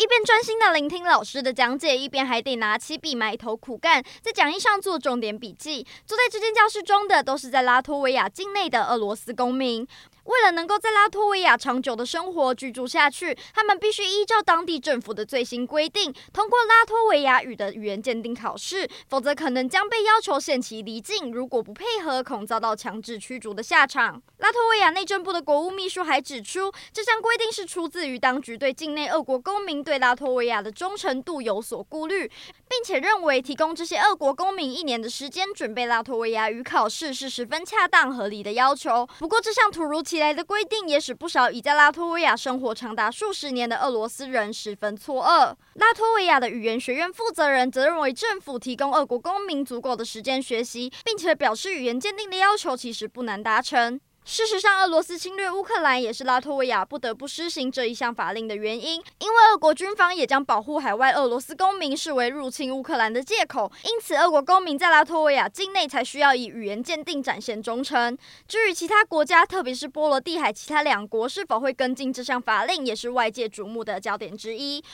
一边专心的聆听老师的讲解，一边还得拿起笔埋头苦干，在讲义上做重点笔记。坐在这间教室中的都是在拉脱维亚境内的俄罗斯公民。为了能够在拉脱维亚长久的生活居住下去，他们必须依照当地政府的最新规定，通过拉脱维亚语的语言鉴定考试，否则可能将被要求限期离境。如果不配合，恐遭到强制驱逐的下场。拉脱维亚内政部的国务秘书还指出，这项规定是出自于当局对境内俄国公民对拉脱维亚的忠诚度有所顾虑，并且认为提供这些俄国公民一年的时间准备拉脱维亚语考试是十分恰当合理的要求。不过，这项突如其来的规定也使不少已在拉脱维亚生活长达数十年的俄罗斯人十分错愕。拉脱维亚的语言学院负责人则认为，政府提供俄国公民足够的时间学习，并且表示语言鉴定的要求其实不难达成。事实上，俄罗斯侵略乌克兰也是拉脱维亚不得不施行这一项法令的原因，因为俄国军方也将保护海外俄罗斯公民视为入侵乌克兰的借口，因此俄国公民在拉脱维亚境内才需要以语言鉴定展现忠诚。至于其他国家，特别是波罗的海其他两国是否会跟进这项法令，也是外界瞩目的焦点之一。